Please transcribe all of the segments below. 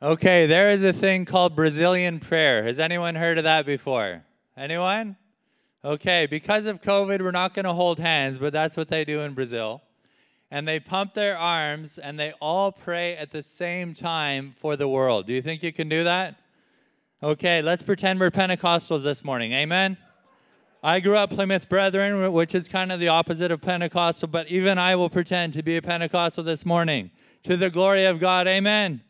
Okay, there is a thing called Brazilian prayer. Has anyone heard of that before? Anyone? Okay, because of COVID, we're not going to hold hands, but that's what they do in Brazil. And they pump their arms and they all pray at the same time for the world. Do you think you can do that? Okay, let's pretend we're Pentecostals this morning. Amen? I grew up Plymouth Brethren, which is kind of the opposite of Pentecostal, but even I will pretend to be a Pentecostal this morning. To the glory of God. Amen.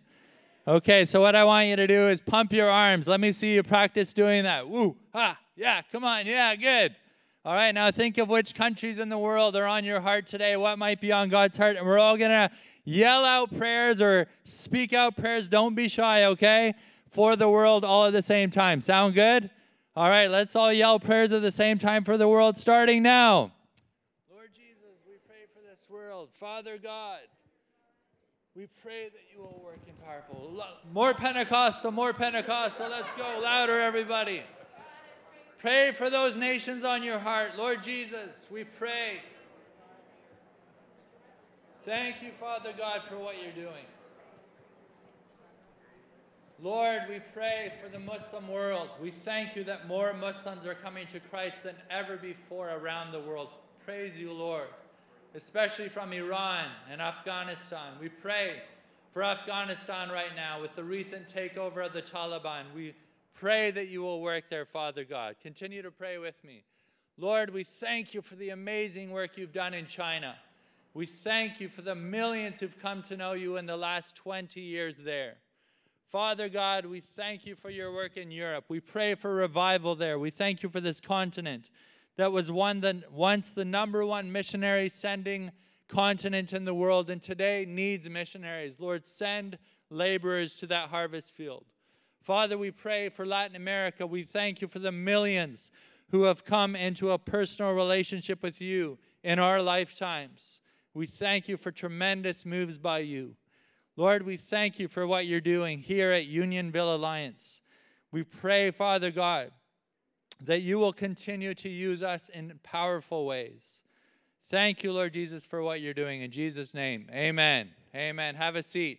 Okay, so what I want you to do is pump your arms. Let me see you practice doing that. Woo, ha, yeah, come on, yeah, good. All right, now think of which countries in the world are on your heart today, what might be on God's heart, and we're all gonna yell out prayers or speak out prayers. Don't be shy, okay? For the world all at the same time. Sound good? All right, let's all yell prayers at the same time for the world, starting now. Lord Jesus, we pray for this world. Father God, we pray that you will work in powerful. More Pentecostal, more Pentecostal. Let's go louder, everybody. Pray for those nations on your heart. Lord Jesus, we pray. Thank you, Father God, for what you're doing. Lord, we pray for the Muslim world. We thank you that more Muslims are coming to Christ than ever before around the world. Praise you, Lord especially from Iran and Afghanistan. We pray for Afghanistan right now with the recent takeover of the Taliban. We pray that you will work there, Father God. Continue to pray with me. Lord, we thank you for the amazing work you've done in China. We thank you for the millions who've come to know you in the last 20 years there. Father God, we thank you for your work in Europe. We pray for revival there. We thank you for this continent that was one the, once the number one missionary sending continent in the world and today needs missionaries. Lord, send laborers to that harvest field. Father, we pray for Latin America. We thank you for the millions who have come into a personal relationship with you in our lifetimes. We thank you for tremendous moves by you. Lord, we thank you for what you're doing here at Unionville Alliance. We pray, Father God, that you will continue to use us in powerful ways. Thank you, Lord Jesus, for what you're doing. In Jesus' name, amen. Amen. Have a seat.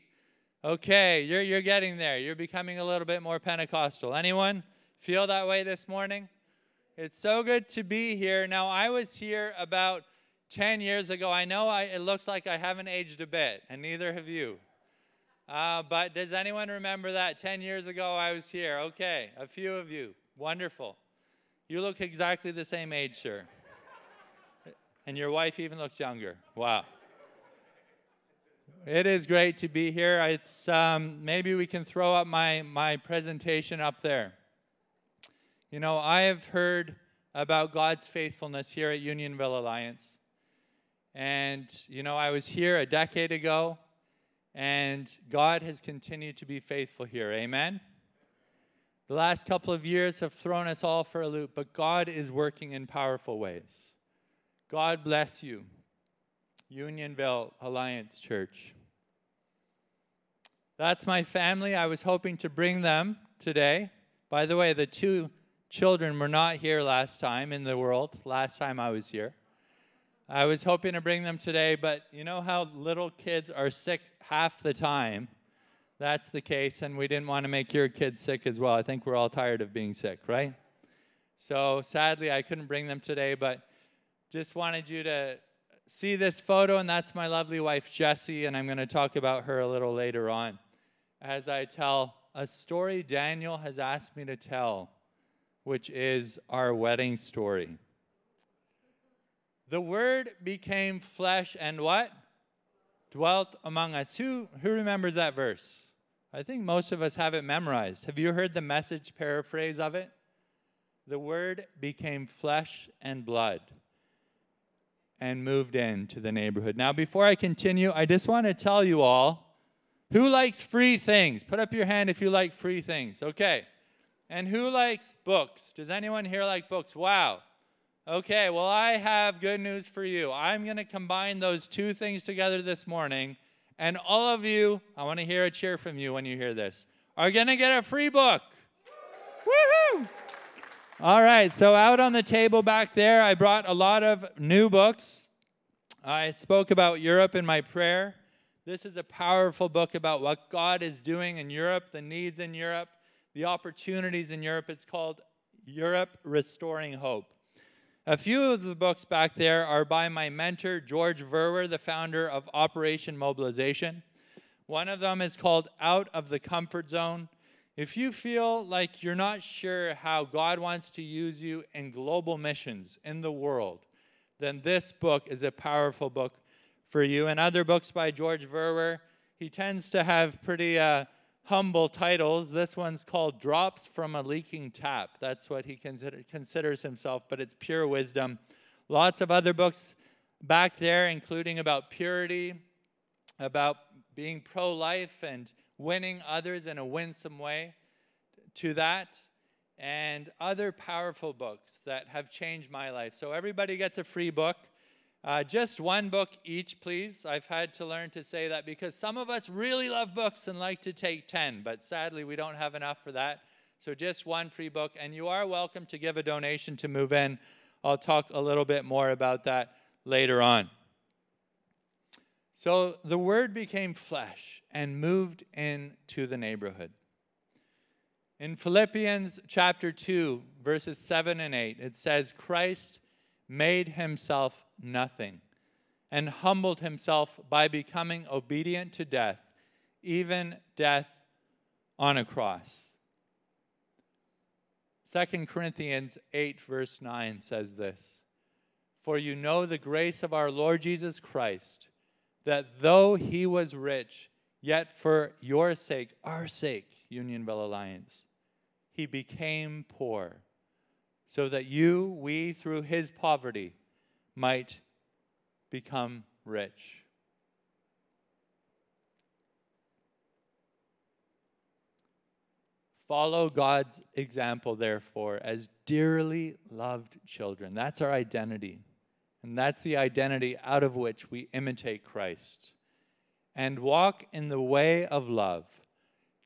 Okay, you're, you're getting there. You're becoming a little bit more Pentecostal. Anyone feel that way this morning? It's so good to be here. Now, I was here about 10 years ago. I know I, it looks like I haven't aged a bit, and neither have you. Uh, but does anyone remember that 10 years ago I was here? Okay, a few of you. Wonderful. You look exactly the same age, sir. And your wife even looks younger. Wow. It is great to be here. It's um, maybe we can throw up my my presentation up there. You know, I have heard about God's faithfulness here at Unionville Alliance, and you know, I was here a decade ago, and God has continued to be faithful here. Amen. The last couple of years have thrown us all for a loop, but God is working in powerful ways. God bless you, Unionville Alliance Church. That's my family. I was hoping to bring them today. By the way, the two children were not here last time in the world, last time I was here. I was hoping to bring them today, but you know how little kids are sick half the time? that's the case, and we didn't want to make your kids sick as well. I think we're all tired of being sick, right? So sadly, I couldn't bring them today, but just wanted you to see this photo, and that's my lovely wife, Jessie, and I'm going to talk about her a little later on as I tell a story Daniel has asked me to tell, which is our wedding story. The word became flesh and what? Dwelt among us. Who, who remembers that verse? I think most of us have it memorized. Have you heard the message paraphrase of it? The word became flesh and blood and moved into the neighborhood. Now, before I continue, I just want to tell you all who likes free things? Put up your hand if you like free things. Okay. And who likes books? Does anyone here like books? Wow. Okay, well, I have good news for you. I'm going to combine those two things together this morning and all of you, I want to hear a cheer from you when you hear this, are going to get a free book. Woohoo! All right, so out on the table back there, I brought a lot of new books. I spoke about Europe in my prayer. This is a powerful book about what God is doing in Europe, the needs in Europe, the opportunities in Europe. It's called Europe Restoring Hope. A few of the books back there are by my mentor, George Verwer, the founder of Operation Mobilization. One of them is called Out of the Comfort Zone. If you feel like you're not sure how God wants to use you in global missions in the world, then this book is a powerful book for you. And other books by George Verwer, he tends to have pretty uh, humble titles. This one's called Drops from a Leaking Tap. That's what he consider, considers himself, but it's pure wisdom. Lots of other books back there, including about purity, about being pro life and winning others in a winsome way to that, and other powerful books that have changed my life. So, everybody gets a free book. Uh, just one book each, please. I've had to learn to say that because some of us really love books and like to take 10, but sadly, we don't have enough for that. So, just one free book. And you are welcome to give a donation to move in. I'll talk a little bit more about that later on. So, the word became flesh and moved into the neighborhood. In Philippians chapter 2, verses 7 and 8, it says, Christ made himself nothing and humbled himself by becoming obedient to death, even death on a cross. 2 Corinthians 8, verse 9 says this For you know the grace of our Lord Jesus Christ, that though he was rich, yet for your sake, our sake, Unionville Alliance, he became poor, so that you, we, through his poverty, might become rich. Follow God's example, therefore, as dearly loved children. That's our identity. And that's the identity out of which we imitate Christ. And walk in the way of love,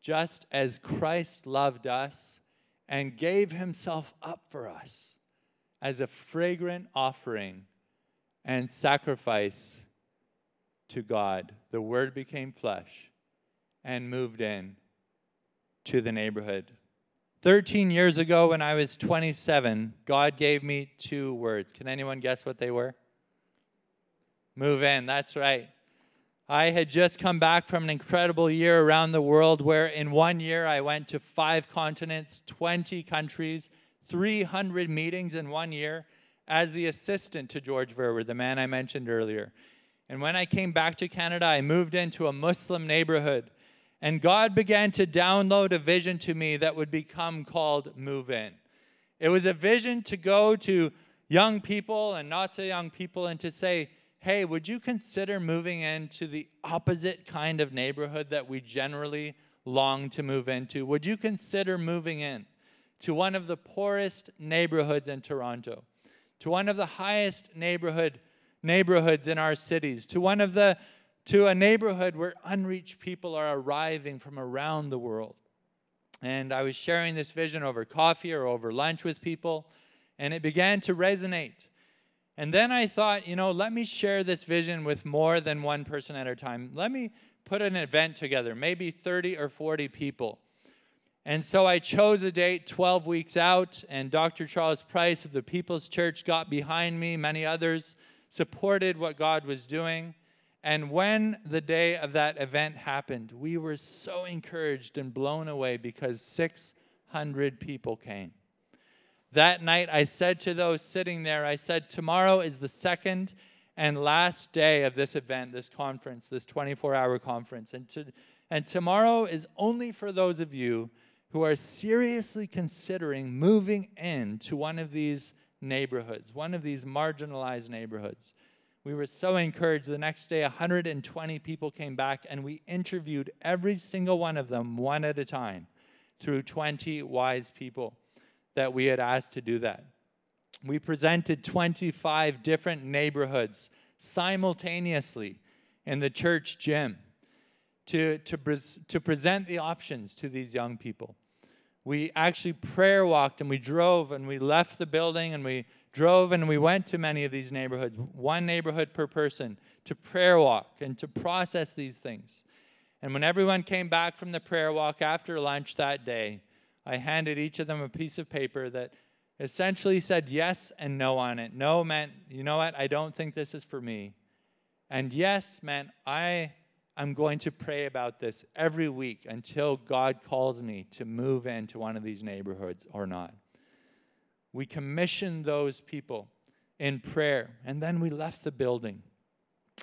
just as Christ loved us and gave himself up for us as a fragrant offering and sacrifice to God. The Word became flesh and moved in to the neighborhood. 13 years ago, when I was 27, God gave me two words. Can anyone guess what they were? Move in, that's right. I had just come back from an incredible year around the world where in one year I went to five continents, 20 countries, 300 meetings in one year as the assistant to George Verwer, the man I mentioned earlier. And when I came back to Canada, I moved into a Muslim neighborhood. And God began to download a vision to me that would become called Move In. It was a vision to go to young people and not to young people and to say, hey, would you consider moving into the opposite kind of neighborhood that we generally long to move into? Would you consider moving in to one of the poorest neighborhoods in Toronto? to one of the highest neighborhood neighborhoods in our cities, to one of the to a neighborhood where unreached people are arriving from around the world. And I was sharing this vision over coffee or over lunch with people, and it began to resonate. And then I thought, you know, let me share this vision with more than one person at a time. Let me put an event together, maybe 30 or 40 people. And so I chose a date 12 weeks out, and Dr. Charles Price of the People's Church got behind me. Many others supported what God was doing. And when the day of that event happened, we were so encouraged and blown away because 600 people came. That night, I said to those sitting there, I said, Tomorrow is the second and last day of this event, this conference, this 24 hour conference. And, to, and tomorrow is only for those of you who are seriously considering moving into one of these neighborhoods, one of these marginalized neighborhoods. We were so encouraged. The next day, 120 people came back, and we interviewed every single one of them one at a time through 20 wise people that we had asked to do that. We presented 25 different neighborhoods simultaneously in the church gym to, to, to present the options to these young people we actually prayer walked and we drove and we left the building and we drove and we went to many of these neighborhoods, one neighborhood per person, to prayer walk and to process these things. And when everyone came back from the prayer walk after lunch that day, I handed each of them a piece of paper that essentially said yes and no on it. No meant, you know what, I don't think this is for me. And yes meant, I am going to pray about this every week until God calls me to move into one of these neighborhoods or not. We commissioned those people in prayer, and then we left the building.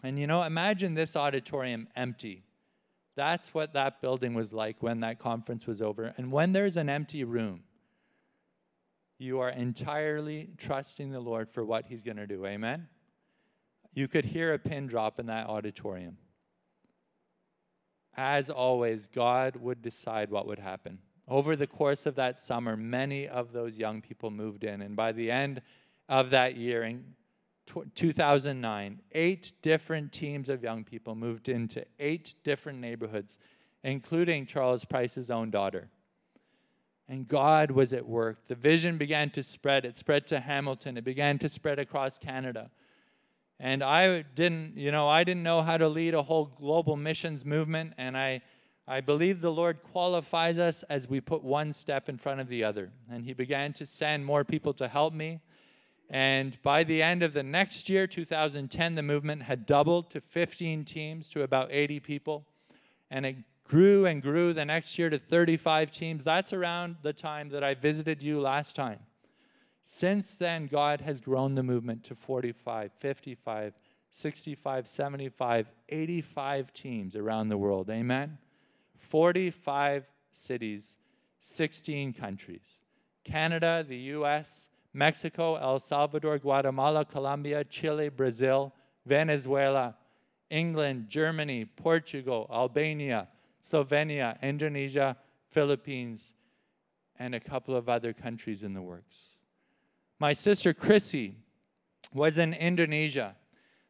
And you know, imagine this auditorium empty. That's what that building was like when that conference was over. And when there's an empty room, you are entirely trusting the Lord for what He's going to do. Amen? You could hear a pin drop in that auditorium. As always, God would decide what would happen. Over the course of that summer, many of those young people moved in. And by the end of that year, in 2009, eight different teams of young people moved into eight different neighborhoods, including Charles Price's own daughter. And God was at work. The vision began to spread. It spread to Hamilton, it began to spread across Canada. And I didn't, you know, I didn't know how to lead a whole global missions movement. And I, I believe the Lord qualifies us as we put one step in front of the other. And He began to send more people to help me. And by the end of the next year, 2010, the movement had doubled to 15 teams to about 80 people. And it grew and grew the next year to 35 teams. That's around the time that I visited you last time. Since then, God has grown the movement to 45, 55, 65, 75, 85 teams around the world. Amen? 45 cities, 16 countries. Canada, the US, Mexico, El Salvador, Guatemala, Colombia, Chile, Brazil, Venezuela, England, Germany, Portugal, Albania, Slovenia, Indonesia, Philippines, and a couple of other countries in the works. My sister Chrissy was in Indonesia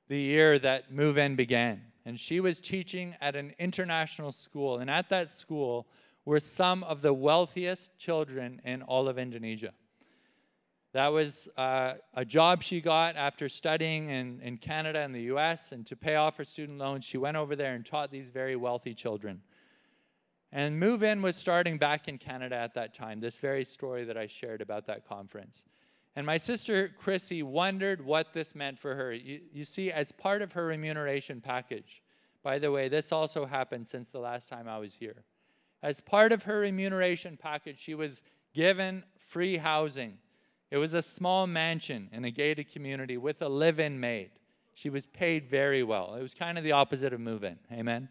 the year that Move In began, and she was teaching at an international school. And at that school were some of the wealthiest children in all of Indonesia. That was uh, a job she got after studying in, in Canada and the US. And to pay off her student loans, she went over there and taught these very wealthy children. And Move In was starting back in Canada at that time, this very story that I shared about that conference. And my sister Chrissy wondered what this meant for her. You, you see, as part of her remuneration package, by the way, this also happened since the last time I was here. As part of her remuneration package, she was given free housing it was a small mansion in a gated community with a live in maid. She was paid very well. It was kind of the opposite of move in. Amen.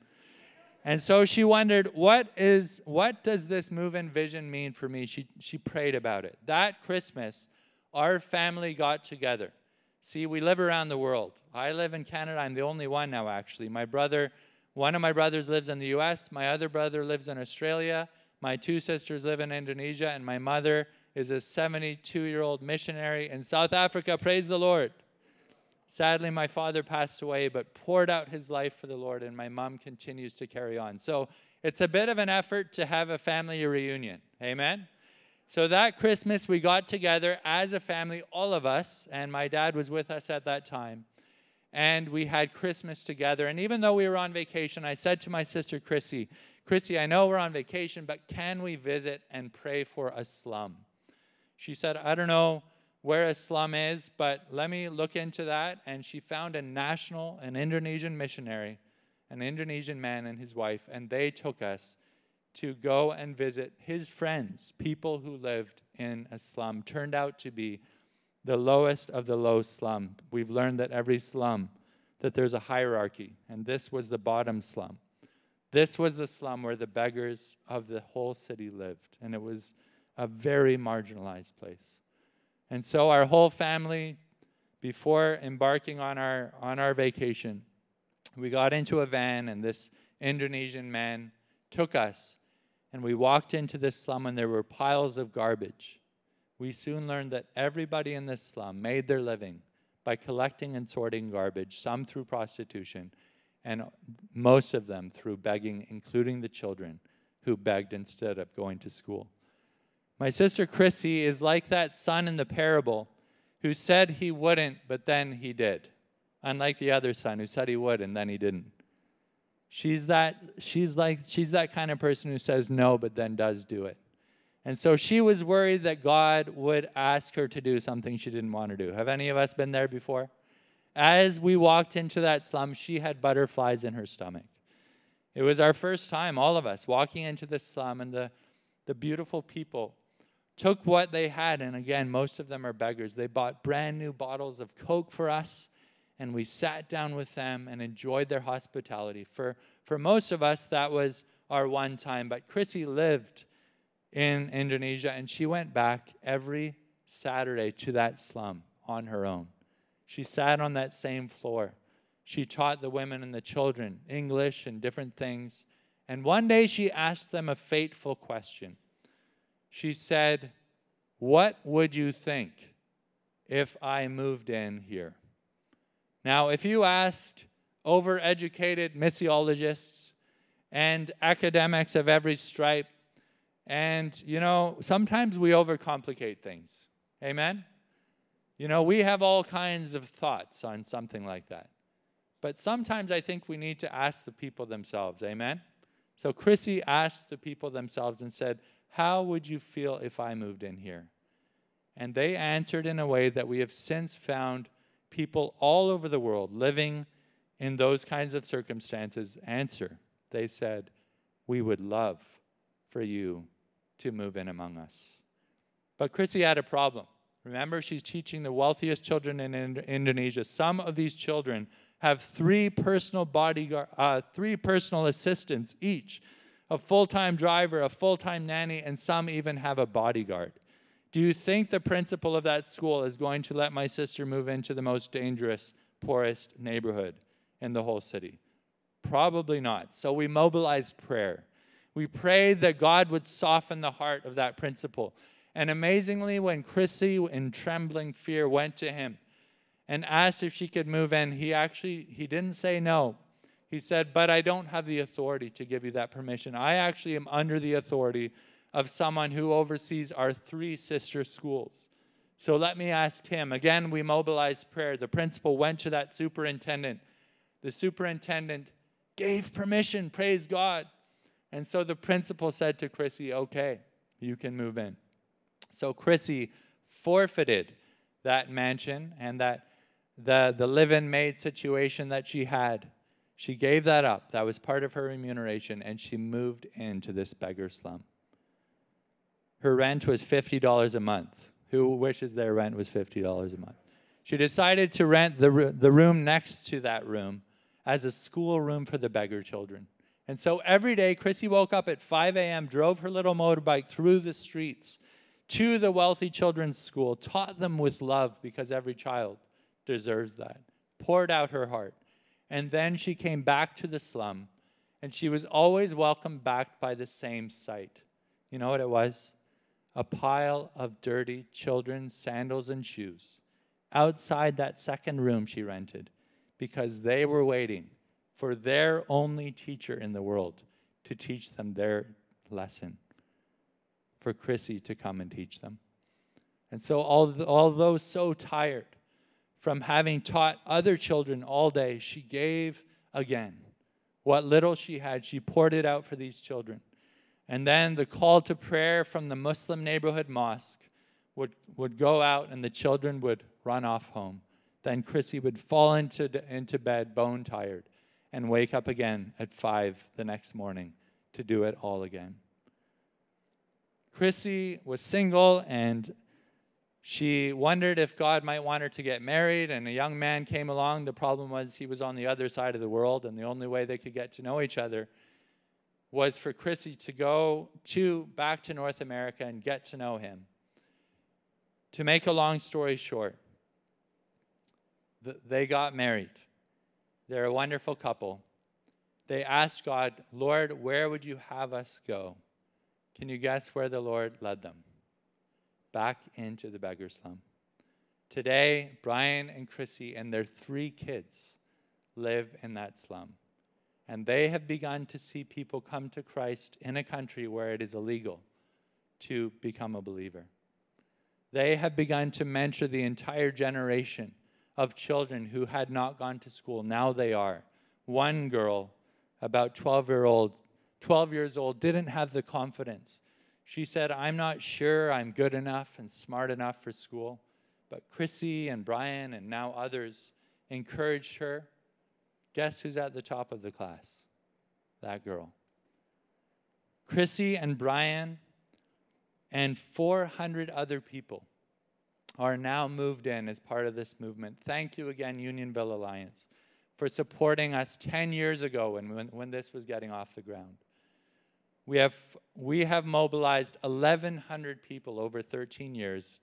And so she wondered, what is what does this move-in vision mean for me? She she prayed about it. That Christmas, our family got together. See, we live around the world. I live in Canada. I'm the only one now actually. My brother, one of my brothers lives in the US, my other brother lives in Australia, my two sisters live in Indonesia, and my mother is a 72 year old missionary in South Africa. Praise the Lord. Sadly, my father passed away, but poured out his life for the Lord, and my mom continues to carry on. So it's a bit of an effort to have a family reunion. Amen? So that Christmas, we got together as a family, all of us, and my dad was with us at that time. And we had Christmas together. And even though we were on vacation, I said to my sister Chrissy, Chrissy, I know we're on vacation, but can we visit and pray for a slum? She said, I don't know where a slum is, but let me look into that. And she found a national, an Indonesian missionary, an Indonesian man and his wife, and they took us to go and visit his friends, people who lived in a slum. Turned out to be the lowest of the low slum. We've learned that every slum, that there's a hierarchy, and this was the bottom slum. This was the slum where the beggars of the whole city lived, and it was a very marginalized place. And so our whole family, before embarking on our, on our vacation, we got into a van, and this Indonesian man took us, and we walked into this slum, and there were piles of garbage. We soon learned that everybody in this slum made their living by collecting and sorting garbage, some through prostitution, and most of them through begging, including the children who begged instead of going to school. My sister Chrissy is like that son in the parable who said he wouldn't, but then he did. unlike the other son who said he would and then he didn't. She's that she's like she's that kind of person who says no but then does do it. And so she was worried that God would ask her to do something she didn't want to do. Have any of us been there before? As we walked into that slum, she had butterflies in her stomach. It was our first time, all of us, walking into the slum, and the, the beautiful people took what they had. And again, most of them are beggars. They bought brand new bottles of Coke for us, and we sat down with them and enjoyed their hospitality. For, for most of us, that was our one time. But Chrissy lived in Indonesia, and she went back every Saturday to that slum on her own. She sat on that same floor. She taught the women and the children English and different things. And one day she asked them a fateful question. She said, What would you think if I moved in here? Now, if you ask overeducated missiologists and academics of every stripe, and, you know, sometimes we overcomplicate things. Amen? You know, we have all kinds of thoughts on something like that. But sometimes I think we need to ask the people themselves. Amen? So Chrissy asked the people themselves and said, How would you feel if I moved in here? And they answered in a way that we have since found people all over the world living in those kinds of circumstances answer. They said, We would love for you to move in among us. But Chrissy had a problem. Remember, she's teaching the wealthiest children in Indonesia. Some of these children have three personal bodyguard, uh, three personal assistants each, a full-time driver, a full-time nanny, and some even have a bodyguard. Do you think the principal of that school is going to let my sister move into the most dangerous, poorest neighborhood in the whole city? Probably not. So we mobilized prayer. We prayed that God would soften the heart of that principal. And amazingly, when Chrissy, in trembling fear, went to him and asked if she could move in, he actually he didn't say no. He said, "But I don't have the authority to give you that permission. I actually am under the authority of someone who oversees our three sister schools. So let me ask him." Again, we mobilized prayer. The principal went to that superintendent. The superintendent gave permission, praise God. And so the principal said to Chrissy, okay, you can move in. So Chrissy forfeited that mansion and that the, the live-in maid situation that she had. She gave that up. That was part of her remuneration, and she moved into this beggar slum. Her rent was $50 a month. Who wishes their rent was $50 a month? She decided to rent the, the room next to that room as a school room for the beggar children. And so every day, Chrissy woke up at 5 a.m., drove her little motorbike through the streets to the wealthy children's school, taught them with love because every child deserves that, poured out her heart. And then she came back to the slum, and she was always welcomed back by the same sight. You know what it was? A pile of dirty children's sandals and shoes outside that second room she rented because they were waiting for their only teacher in the world to teach them their lesson, for Chrissy to come and teach them. And so, although so tired from having taught other children all day, she gave again. What little she had, she poured it out for these children. And then the call to prayer from the Muslim neighborhood mosque would, would go out and the children would run off home. Then Chrissy would fall into, into bed, bone tired and wake up again at five the next morning to do it all again. Chrissy was single and she wondered if God might want her to get married, and a young man came along. The problem was he was on the other side of the world, and the only way they could get to know each other was for Chrissy to go to back to North America and get to know him. To make a long story short, they got married. They're a wonderful couple. They asked God, Lord, where would you have us go? Can you guess where the Lord led them? Back into the beggar slum. Today, Brian and Chrissy and their three kids live in that slum. And they have begun to see people come to Christ in a country where it is illegal to become a believer. They have begun to mentor the entire generation of children who had not gone to school. Now they are. One girl, about 12 year old, 12 years old, didn't have the confidence. She said, I'm not sure I'm good enough and smart enough for school. But Chrissy and Brian and now others encouraged her. Guess who's at the top of the class? That girl. Chrissy and Brian and 400 other people are now moved in as part of this movement. Thank you again, Unionville Alliance, for supporting us 10 years ago when, when, when this was getting off the ground. We have, we have mobilized 1,100 people over 13 years.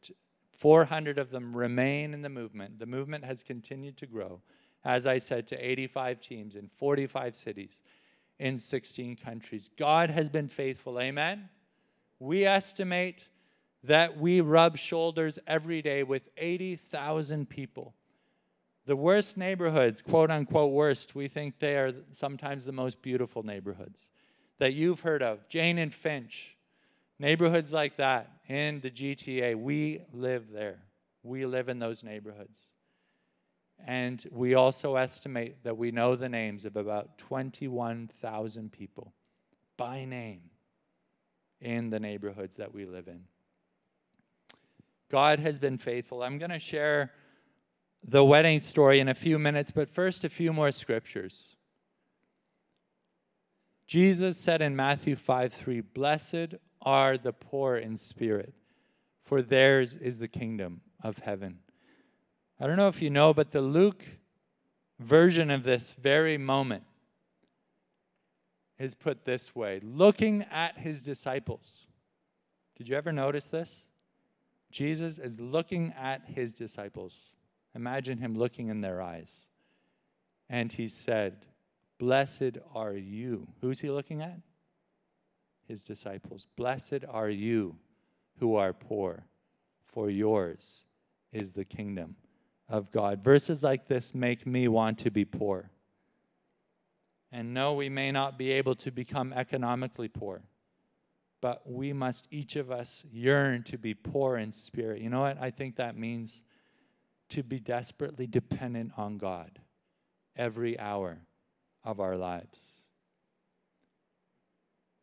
400 of them remain in the movement. The movement has continued to grow, as I said, to 85 teams in 45 cities in 16 countries. God has been faithful. Amen. We estimate that we rub shoulders every day with 80,000 people. The worst neighborhoods, quote unquote worst, we think they are sometimes the most beautiful neighborhoods that you've heard of. Jane and Finch, neighborhoods like that in the GTA. We live there, we live in those neighborhoods. And we also estimate that we know the names of about 21,000 people by name in the neighborhoods that we live in. God has been faithful. I'm going to share the wedding story in a few minutes, but first, a few more scriptures. Jesus said in Matthew 5 3, Blessed are the poor in spirit, for theirs is the kingdom of heaven. I don't know if you know, but the Luke version of this very moment is put this way looking at his disciples. Did you ever notice this? Jesus is looking at his disciples. Imagine him looking in their eyes. And he said, Blessed are you. Who's he looking at? His disciples. Blessed are you who are poor, for yours is the kingdom of God. Verses like this make me want to be poor. And no, we may not be able to become economically poor, but we must, each of us, yearn to be poor in spirit. You know what? I think that means to be desperately dependent on God every hour of our lives.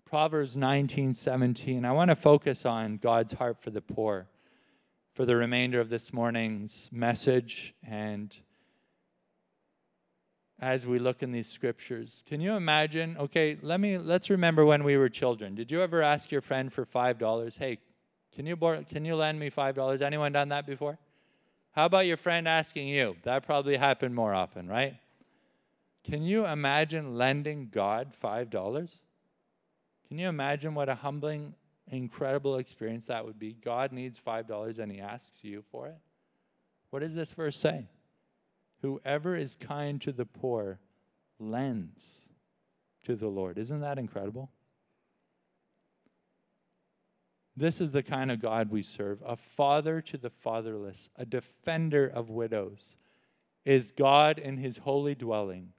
Proverbs 19, 17. I want to focus on God's heart for the poor for the remainder of this morning's message and as we look in these scriptures. Can you imagine? Okay, let me let's remember when we were children. Did you ever ask your friend for five dollars? Hey, can you borrow, can you lend me five dollars? Anyone done that before? How about your friend asking you? That probably happened more often, right? Can you imagine lending God five dollars? Can you imagine what a humbling, incredible experience that would be? God needs five dollars and he asks you for it. What does this verse say? Whoever is kind to the poor lends to the Lord. Isn't that incredible? This is the kind of God we serve a father to the fatherless, a defender of widows. Is God in his holy dwelling?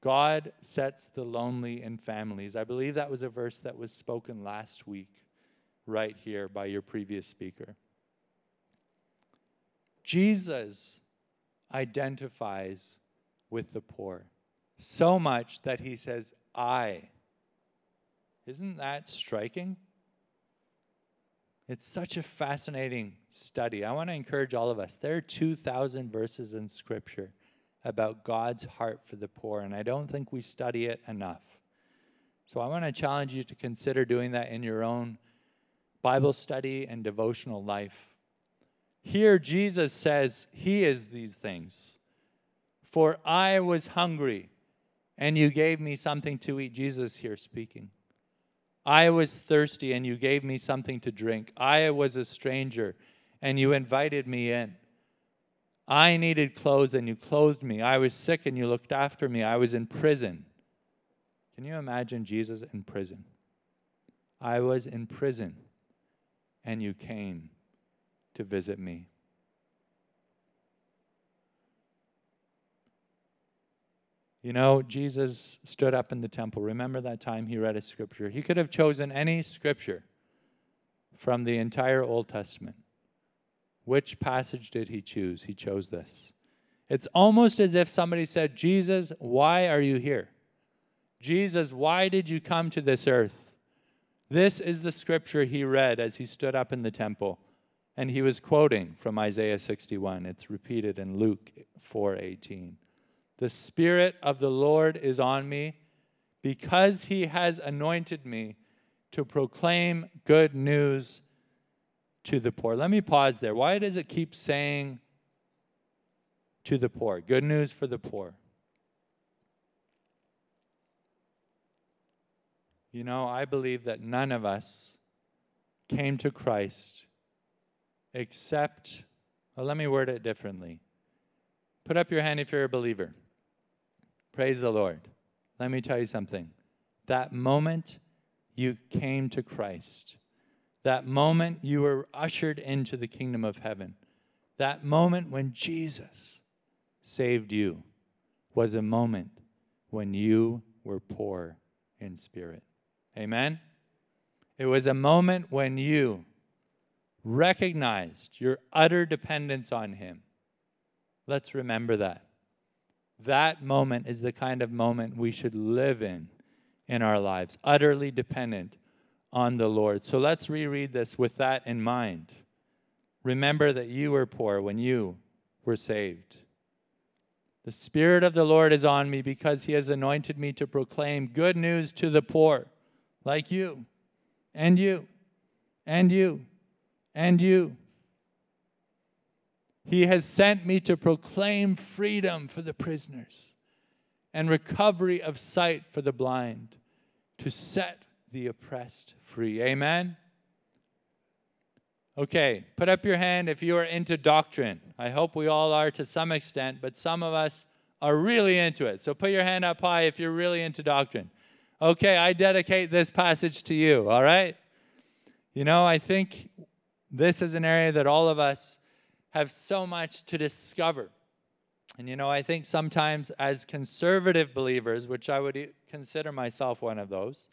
God sets the lonely in families. I believe that was a verse that was spoken last week, right here by your previous speaker. Jesus identifies with the poor so much that he says, I. Isn't that striking? It's such a fascinating study. I want to encourage all of us. There are 2,000 verses in Scripture about God's heart for the poor, and I don't think we study it enough. So I want to challenge you to consider doing that in your own Bible study and devotional life. Here, Jesus says he is these things. For I was hungry, and you gave me something to eat. Jesus here speaking. I was thirsty, and you gave me something to drink. I was a stranger, and you invited me in. I needed clothes, and you clothed me. I was sick, and you looked after me. I was in prison. Can you imagine Jesus in prison? I was in prison, and you came to visit me. You know, Jesus stood up in the temple. Remember that time he read a scripture? He could have chosen any scripture from the entire Old Testament. Which passage did he choose? He chose this. It's almost as if somebody said, Jesus, why are you here? Jesus, why did you come to this earth? This is the scripture he read as he stood up in the temple. And he was quoting from Isaiah 61. It's repeated in Luke 4:18. The spirit of the Lord is on me because he has anointed me to proclaim good news to the poor. Let me pause there. Why does it keep saying to the poor? Good news for the poor. You know, I believe that none of us came to Christ except, well, let me word it differently. Put up your hand if you're a believer. Praise the Lord. Let me tell you something. That moment you came to Christ, that moment you were ushered into the kingdom of heaven, that moment when Jesus saved you was a moment when you were poor in spirit. Amen? It was a moment when you recognized your utter dependence on Him. Let's remember that. That moment is the kind of moment we should live in in our lives, utterly dependent on the Lord. So let's reread this with that in mind. Remember that you were poor when you were saved. The Spirit of the Lord is on me because He has anointed me to proclaim good news to the poor like you, and you, and you, and you. He has sent me to proclaim freedom for the prisoners and recovery of sight for the blind, to set the oppressed free. Amen. Okay, put up your hand if you are into doctrine. I hope we all are to some extent, but some of us are really into it. So put your hand up high if you're really into doctrine okay, I dedicate this passage to you, all right? You know, I think this is an area that all of us have so much to discover. And you know, I think sometimes as conservative believers, which I would consider myself one of those,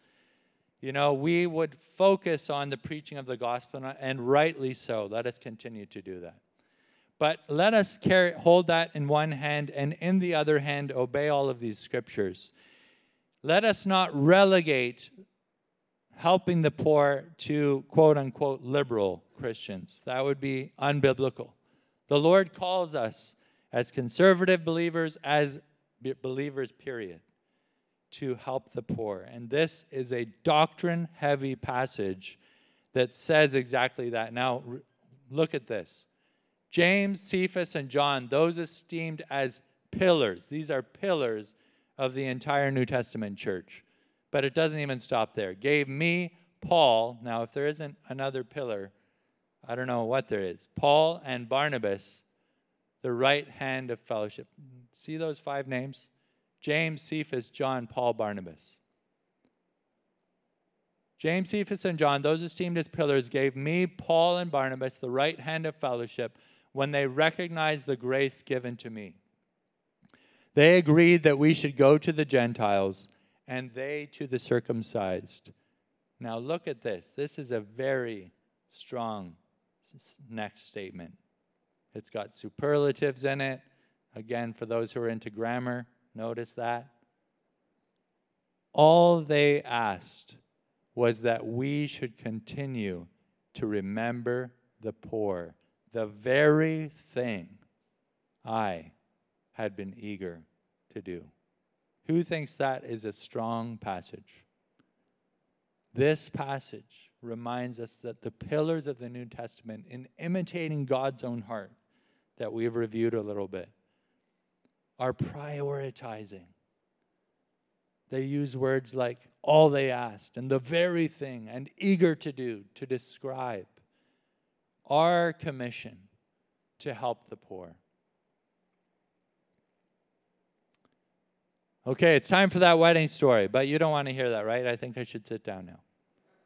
you know, we would focus on the preaching of the gospel, and rightly so. Let us continue to do that. But let us carry, hold that in one hand, and in the other hand, obey all of these scriptures let us not relegate helping the poor to quote unquote liberal Christians. That would be unbiblical. The Lord calls us as conservative believers, as believers, period, to help the poor. And this is a doctrine heavy passage that says exactly that. Now, look at this James, Cephas, and John, those esteemed as pillars, these are pillars of the entire New Testament church. But it doesn't even stop there. Gave me, Paul, now if there isn't another pillar, I don't know what there is, Paul and Barnabas, the right hand of fellowship. See those five names? James, Cephas, John, Paul, Barnabas. James, Cephas, and John, those esteemed as pillars, gave me, Paul, and Barnabas the right hand of fellowship when they recognized the grace given to me. They agreed that we should go to the Gentiles and they to the circumcised. Now, look at this. This is a very strong next statement. It's got superlatives in it. Again, for those who are into grammar, notice that. All they asked was that we should continue to remember the poor, the very thing I had been eager to do. Who thinks that is a strong passage? This passage reminds us that the pillars of the New Testament, in imitating God's own heart, that we've reviewed a little bit, are prioritizing. They use words like all they asked and the very thing and eager to do to describe our commission to help the poor. Okay, it's time for that wedding story, but you don't want to hear that, right? I think I should sit down now.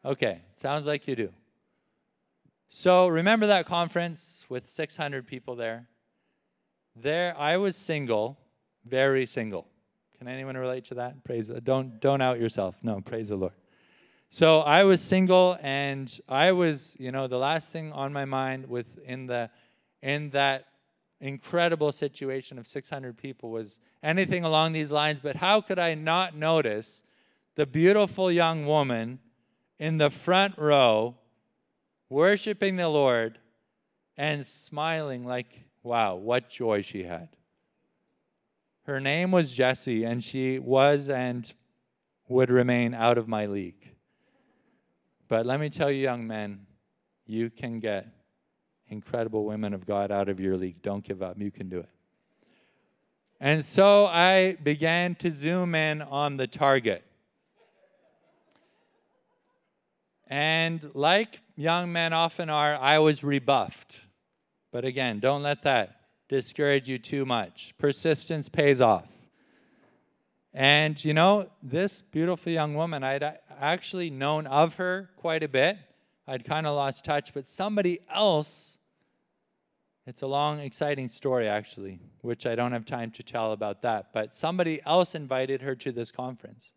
Okay, sounds like you do. So, remember that conference with 600 people there? There, I was single, very single. Can anyone relate to that? Praise. Uh, don't don't out yourself. No, praise the Lord. So I was single, and I was, you know, the last thing on my mind with in the in that incredible situation of 600 people was anything along these lines, but how could I not notice the beautiful young woman in the front row worshiping the Lord and smiling like, wow, what joy she had? Her name was Jessie, and she was and would remain out of my league. But let me tell you, young men, you can get incredible women of God out of your league. Don't give up. You can do it. And so I began to zoom in on the target. And like young men often are, I was rebuffed. But again, don't let that discourage you too much. Persistence pays off. And you know, this beautiful young woman, I'd actually known of her quite a bit. I'd kind of lost touch, but somebody else it's a long, exciting story, actually, which I don't have time to tell about that. But somebody else invited her to this conference,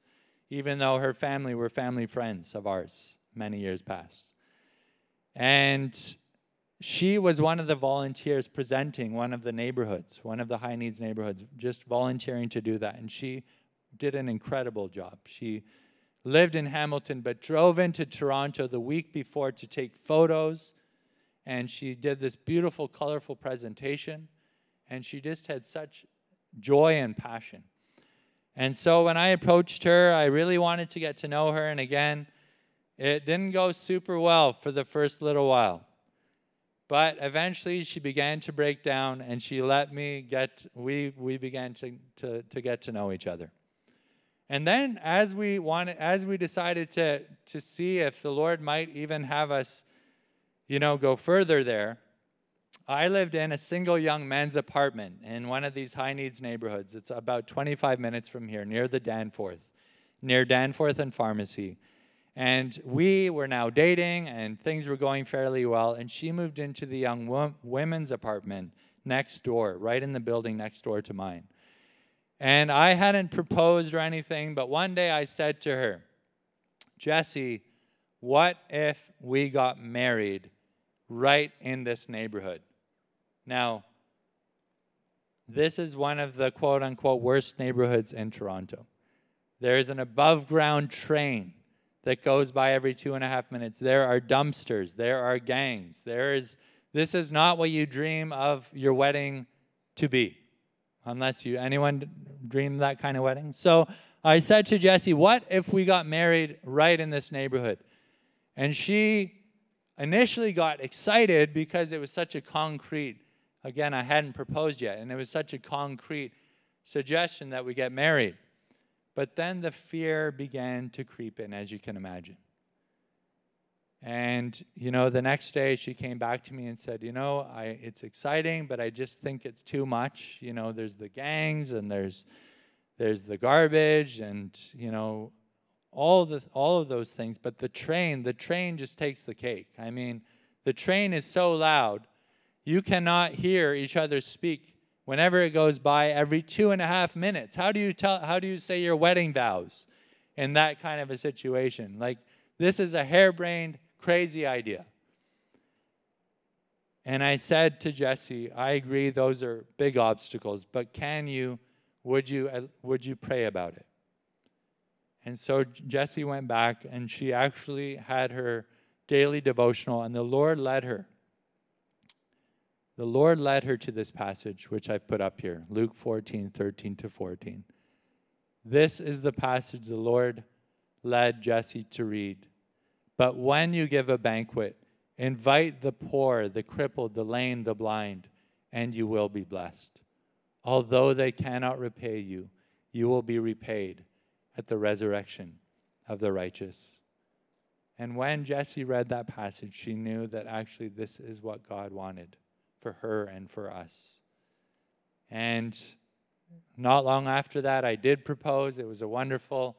even though her family were family friends of ours many years past. And she was one of the volunteers presenting one of the neighborhoods, one of the high needs neighborhoods, just volunteering to do that. And she did an incredible job. She lived in Hamilton, but drove into Toronto the week before to take photos and she did this beautiful, colorful presentation, and she just had such joy and passion. And so when I approached her, I really wanted to get to know her, and again, it didn't go super well for the first little while. But eventually she began to break down and she let me get, we, we began to, to, to get to know each other. And then as we wanted, as we decided to, to see if the Lord might even have us you know, go further there, I lived in a single young man's apartment in one of these high needs neighborhoods. It's about 25 minutes from here, near the Danforth, near Danforth and Pharmacy. And we were now dating, and things were going fairly well. And she moved into the young wo- women's apartment next door, right in the building next door to mine. And I hadn't proposed or anything, but one day I said to her, Jessie, what if we got married right in this neighborhood. Now, this is one of the quote unquote worst neighborhoods in Toronto. There is an above ground train that goes by every two and a half minutes. There are dumpsters. There are gangs. There is, this is not what you dream of your wedding to be, unless you, anyone dream that kind of wedding? So I said to Jesse, what if we got married right in this neighborhood? And she initially got excited because it was such a concrete, again, I hadn't proposed yet, and it was such a concrete suggestion that we get married. But then the fear began to creep in, as you can imagine. And, you know, the next day she came back to me and said, you know, I, it's exciting, but I just think it's too much. You know, there's the gangs and there's, there's the garbage and, you know, all the all of those things but the train the train just takes the cake. I mean the train is so loud you cannot hear each other speak whenever it goes by every two and a half minutes. How do you tell how do you say your wedding vows in that kind of a situation? Like this is a harebrained crazy idea. And i said to jesse i agree those are big obstacles but can you would you uh, would you pray about it and so Jesse went back and she actually had her daily devotional, and the Lord led her. The Lord led her to this passage, which I've put up here Luke 14, 13 to 14. This is the passage the Lord led Jesse to read. But when you give a banquet, invite the poor, the crippled, the lame, the blind, and you will be blessed. Although they cannot repay you, you will be repaid at the resurrection of the righteous. And when Jessie read that passage, she knew that actually this is what God wanted for her and for us. And not long after that, I did propose. It was a wonderful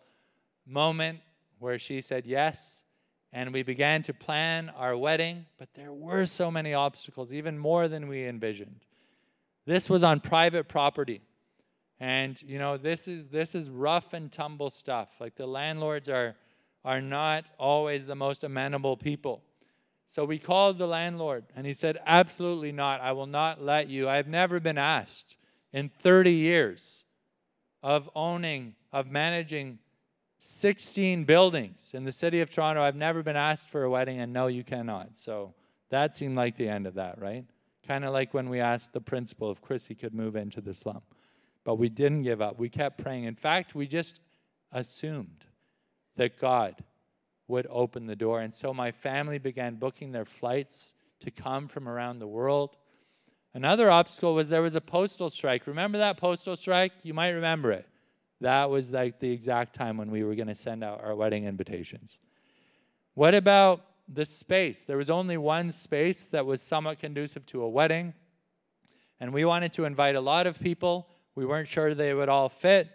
moment where she said yes. And we began to plan our wedding, but there were so many obstacles, even more than we envisioned. This was on private property. And you know, this is this is rough and tumble stuff. Like the landlords are are not always the most amenable people. So we called the landlord, and he said, Absolutely not. I will not let you. I've never been asked in 30 years of owning, of managing 16 buildings in the city of Toronto. I've never been asked for a wedding, and no, you cannot. So that seemed like the end of that, right? Kind of like when we asked the principal if Chrissy could move into the slum. But we didn't give up. We kept praying. In fact, we just assumed that God would open the door. And so my family began booking their flights to come from around the world. Another obstacle was there was a postal strike. Remember that postal strike? You might remember it. That was like the exact time when we were going to send out our wedding invitations. What about the space? There was only one space that was somewhat conducive to a wedding. And we wanted to invite a lot of people. We weren't sure they would all fit.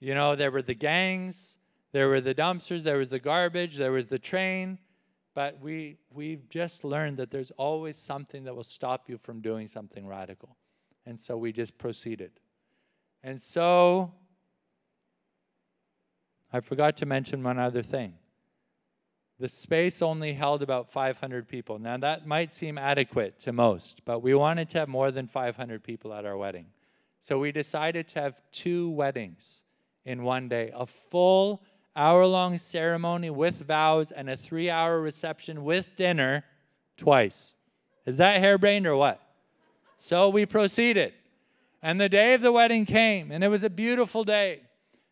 You know, there were the gangs, there were the dumpsters, there was the garbage, there was the train. But we, we've just learned that there's always something that will stop you from doing something radical. And so we just proceeded. And so I forgot to mention one other thing. The space only held about 500 people. Now, that might seem adequate to most, but we wanted to have more than 500 people at our wedding. So we decided to have two weddings in one day a full hour long ceremony with vows and a three hour reception with dinner twice. Is that harebrained or what? So we proceeded. And the day of the wedding came, and it was a beautiful day.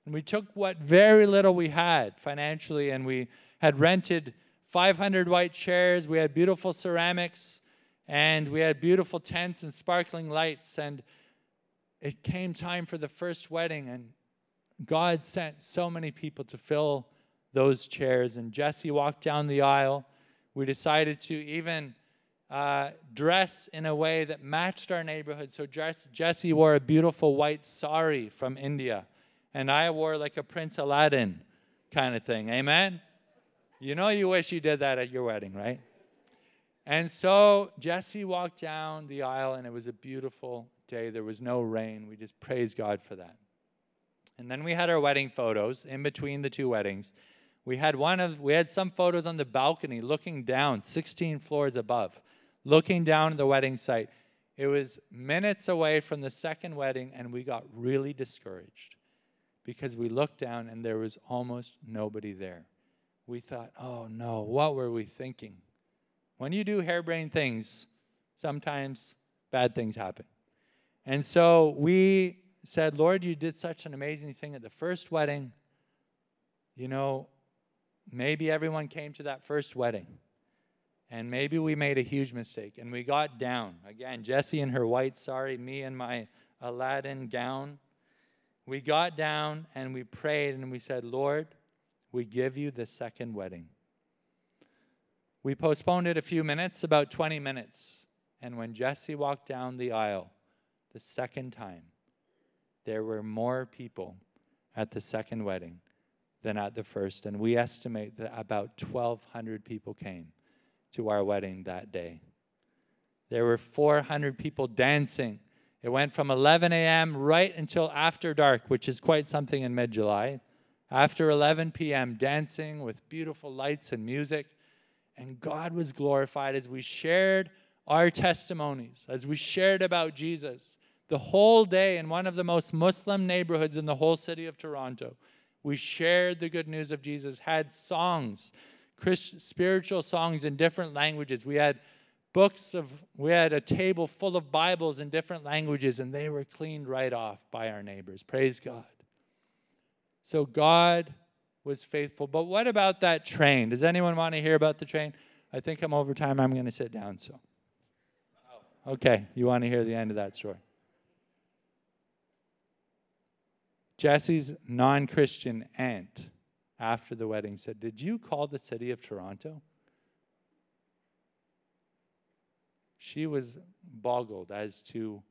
And we took what very little we had financially, and we had rented 500 white chairs. We had beautiful ceramics, and we had beautiful tents and sparkling lights. And it came time for the first wedding, and God sent so many people to fill those chairs. And Jesse walked down the aisle. We decided to even uh, dress in a way that matched our neighborhood. So Jesse wore a beautiful white sari from India, and I wore like a Prince Aladdin kind of thing. Amen? You know, you wish you did that at your wedding, right? And so Jesse walked down the aisle, and it was a beautiful day. There was no rain. We just praise God for that. And then we had our wedding photos in between the two weddings. We had one of we had some photos on the balcony looking down 16 floors above, looking down at the wedding site. It was minutes away from the second wedding and we got really discouraged because we looked down and there was almost nobody there. We thought, "Oh no, what were we thinking?" When you do harebrained things, sometimes bad things happen. And so we said, Lord, you did such an amazing thing at the first wedding. You know, maybe everyone came to that first wedding. And maybe we made a huge mistake. And we got down. Again, Jessie in her white sari, me in my Aladdin gown. We got down and we prayed and we said, Lord, we give you the second wedding. We postponed it a few minutes, about 20 minutes. And when Jesse walked down the aisle the second time, there were more people at the second wedding than at the first. And we estimate that about 1,200 people came to our wedding that day. There were 400 people dancing. It went from 11 a.m. right until after dark, which is quite something in mid July. After 11 p.m., dancing with beautiful lights and music. And God was glorified as we shared our testimonies, as we shared about Jesus the whole day in one of the most Muslim neighborhoods in the whole city of Toronto. We shared the good news of Jesus, had songs, spiritual songs in different languages. We had books of, we had a table full of Bibles in different languages, and they were cleaned right off by our neighbors. Praise God. So God was faithful. But what about that train? Does anyone want to hear about the train? I think I'm over time. I'm going to sit down. So, okay, you want to hear the end of that story? Jesse's non Christian aunt, after the wedding, said, Did you call the city of Toronto? She was boggled as to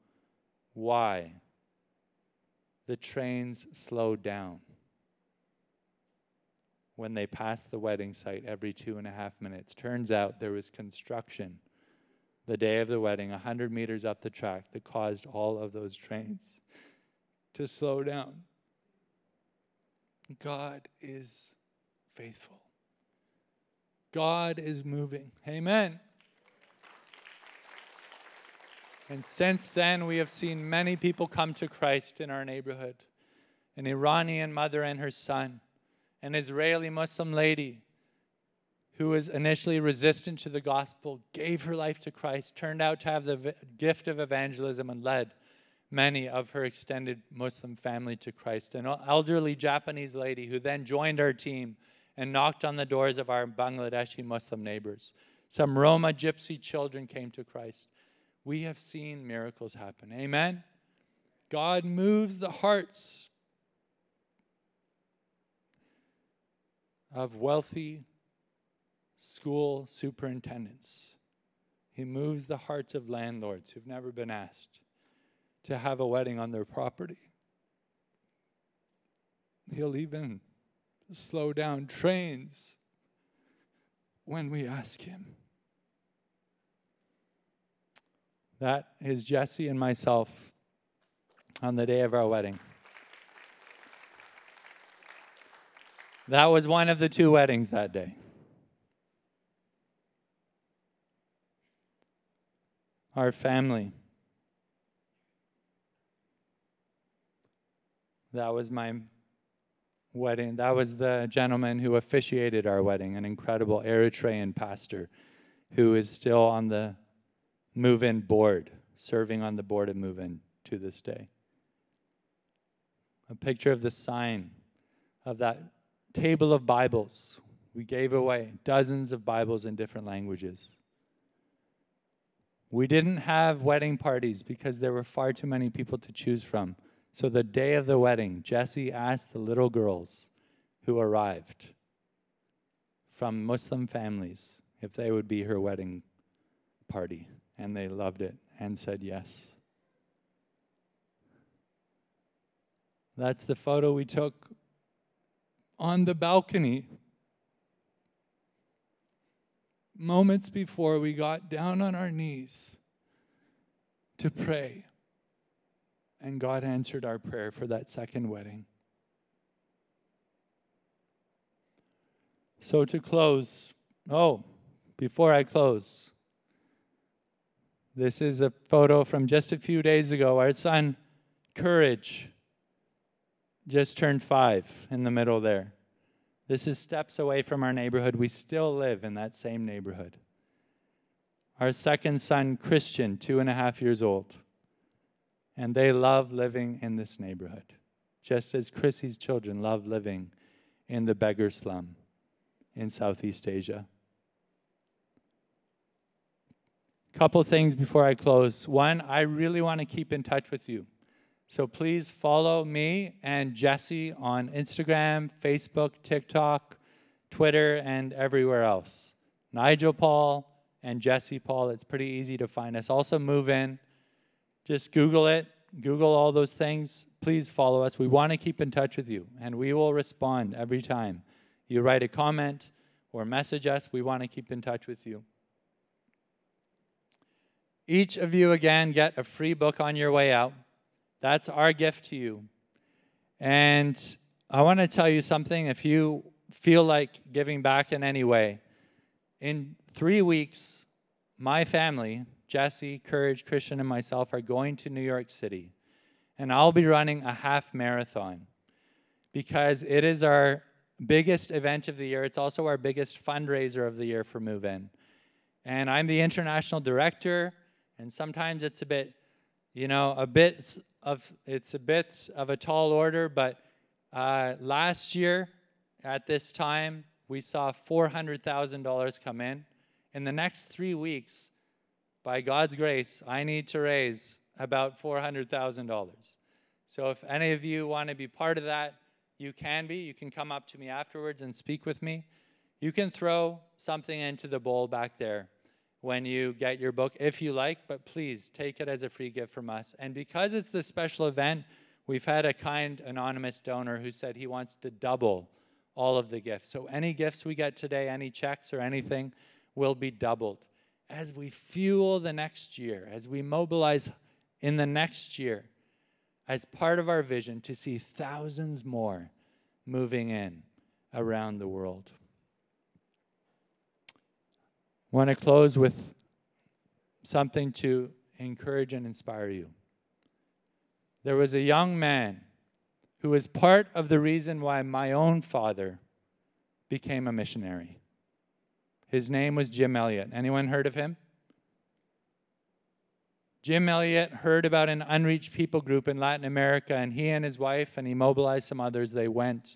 why the trains slowed down when they passed the wedding site every two and a half minutes. Turns out there was construction the day of the wedding, 100 meters up the track, that caused all of those trains to slow down. God is faithful. God is moving. Amen. And since then, we have seen many people come to Christ in our neighborhood an Iranian mother and her son, an Israeli Muslim lady who was initially resistant to the gospel, gave her life to Christ, turned out to have the gift of evangelism, and led many of her extended Muslim family to Christ. An elderly Japanese lady who then joined our team and knocked on the doors of our Bangladeshi Muslim neighbors. Some Roma gypsy children came to Christ. We have seen miracles happen. Amen. God moves the hearts of wealthy school superintendents. He moves the hearts of landlords who've never been asked to have a wedding on their property. He'll even slow down trains when we ask Him. That is Jesse and myself on the day of our wedding. That was one of the two weddings that day. Our family. That was my wedding. That was the gentleman who officiated our wedding, an incredible Eritrean pastor who is still on the move in board, serving on the board of move in to this day. A picture of the sign of that table of Bibles. We gave away dozens of Bibles in different languages. We didn't have wedding parties because there were far too many people to choose from. So the day of the wedding, Jesse asked the little girls who arrived from Muslim families if they would be her wedding party. And they loved it and said yes. That's the photo we took on the balcony moments before we got down on our knees to pray. And God answered our prayer for that second wedding. So, to close, oh, before I close, this is a photo from just a few days ago. Our son, Courage, just turned five in the middle there. This is steps away from our neighborhood. We still live in that same neighborhood. Our second son, Christian, two and a half years old. And they love living in this neighborhood, just as Chrissy's children love living in the beggar slum in Southeast Asia. Couple things before I close. One, I really want to keep in touch with you. So please follow me and Jesse on Instagram, Facebook, TikTok, Twitter, and everywhere else. Nigel Paul and Jesse Paul. It's pretty easy to find us. Also, move in. Just Google it, Google all those things. Please follow us. We want to keep in touch with you, and we will respond every time you write a comment or message us. We want to keep in touch with you. Each of you, again, get a free book on your way out. That's our gift to you. And I want to tell you something. If you feel like giving back in any way, in three weeks, my family, Jesse, Courage, Christian, and myself, are going to New York City. And I'll be running a half marathon because it is our biggest event of the year. It's also our biggest fundraiser of the year for Move In. And I'm the international director, and sometimes it's a bit, you know, a bit of it's a bit of a tall order, but uh, last year at this time we saw $400,000 come in. In the next three weeks, by God's grace, I need to raise about $400,000. So if any of you want to be part of that, you can be. You can come up to me afterwards and speak with me. You can throw something into the bowl back there when you get your book if you like, but please take it as a free gift from us. And because it's this special event, we've had a kind anonymous donor who said he wants to double all of the gifts. So any gifts we get today, any checks or anything, will be doubled. As we fuel the next year, as we mobilize in the next year, as part of our vision to see thousands more moving in around the world. I want to close with something to encourage and inspire you. There was a young man who was part of the reason why my own father became a missionary. His name was Jim Elliot. Anyone heard of him? Jim Elliot heard about an unreached people group in Latin America, and he and his wife, and he mobilized some others, they went.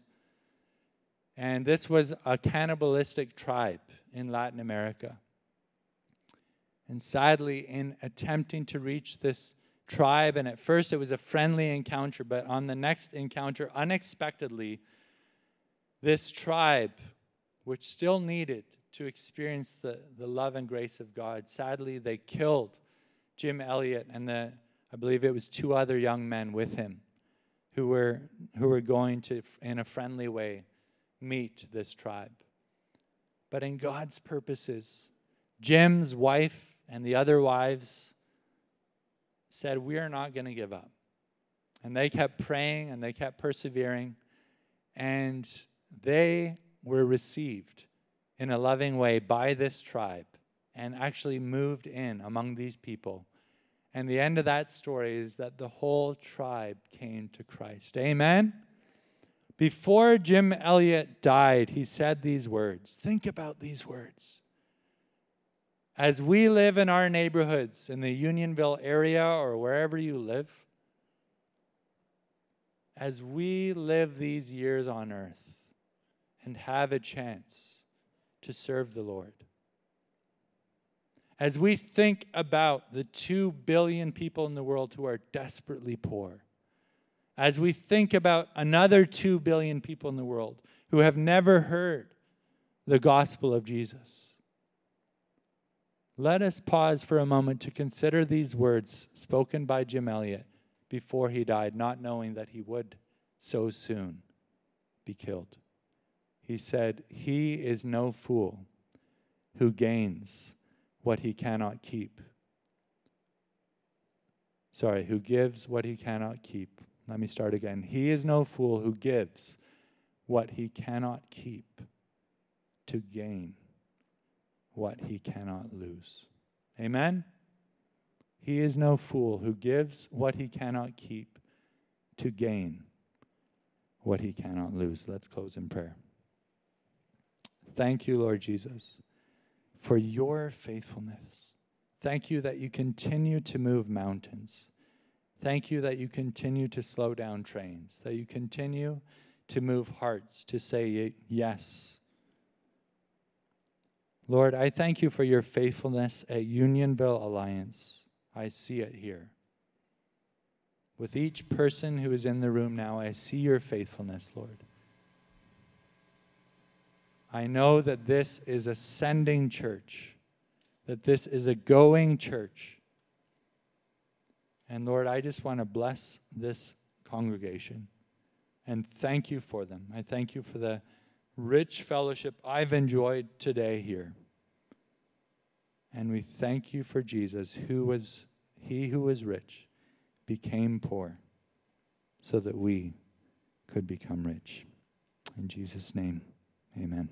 And this was a cannibalistic tribe in Latin America. And sadly, in attempting to reach this tribe, and at first it was a friendly encounter, but on the next encounter, unexpectedly, this tribe, which still needed to experience the, the love and grace of God, sadly, they killed Jim Elliot and the, I believe it was two other young men with him who were, who were going to, in a friendly way, meet this tribe. But in God's purposes, Jim's wife and the other wives said, We are not going to give up. And they kept praying and they kept persevering. And they were received in a loving way by this tribe and actually moved in among these people. And the end of that story is that the whole tribe came to Christ. Amen? Before Jim Elliot died, he said these words. Think about these words. As we live in our neighborhoods, in the Unionville area or wherever you live, as we live these years on earth and have a chance to serve the Lord, as we think about the 2 billion people in the world who are desperately poor, as we think about another 2 billion people in the world who have never heard the gospel of Jesus, let us pause for a moment to consider these words spoken by Jim Elliot before he died, not knowing that he would so soon be killed. He said, He is no fool who gains what he cannot keep. Sorry, who gives what he cannot keep. Let me start again. He is no fool who gives what he cannot keep to gain what he cannot lose. Amen? He is no fool who gives what he cannot keep to gain what he cannot lose. Let's close in prayer. Thank you, Lord Jesus for your faithfulness. Thank you that you continue to move mountains. Thank you that you continue to slow down trains, that you continue to move hearts to say yes. Lord, I thank you for your faithfulness at Unionville Alliance. I see it here. With each person who is in the room now, I see your faithfulness, Lord. I know that this is a sending church, that this is a going church. And Lord, I just want to bless this congregation and thank you for them. I thank you for the rich fellowship I've enjoyed today here. And we thank you for Jesus, who was he who was rich became poor so that we could become rich. In Jesus' name, amen.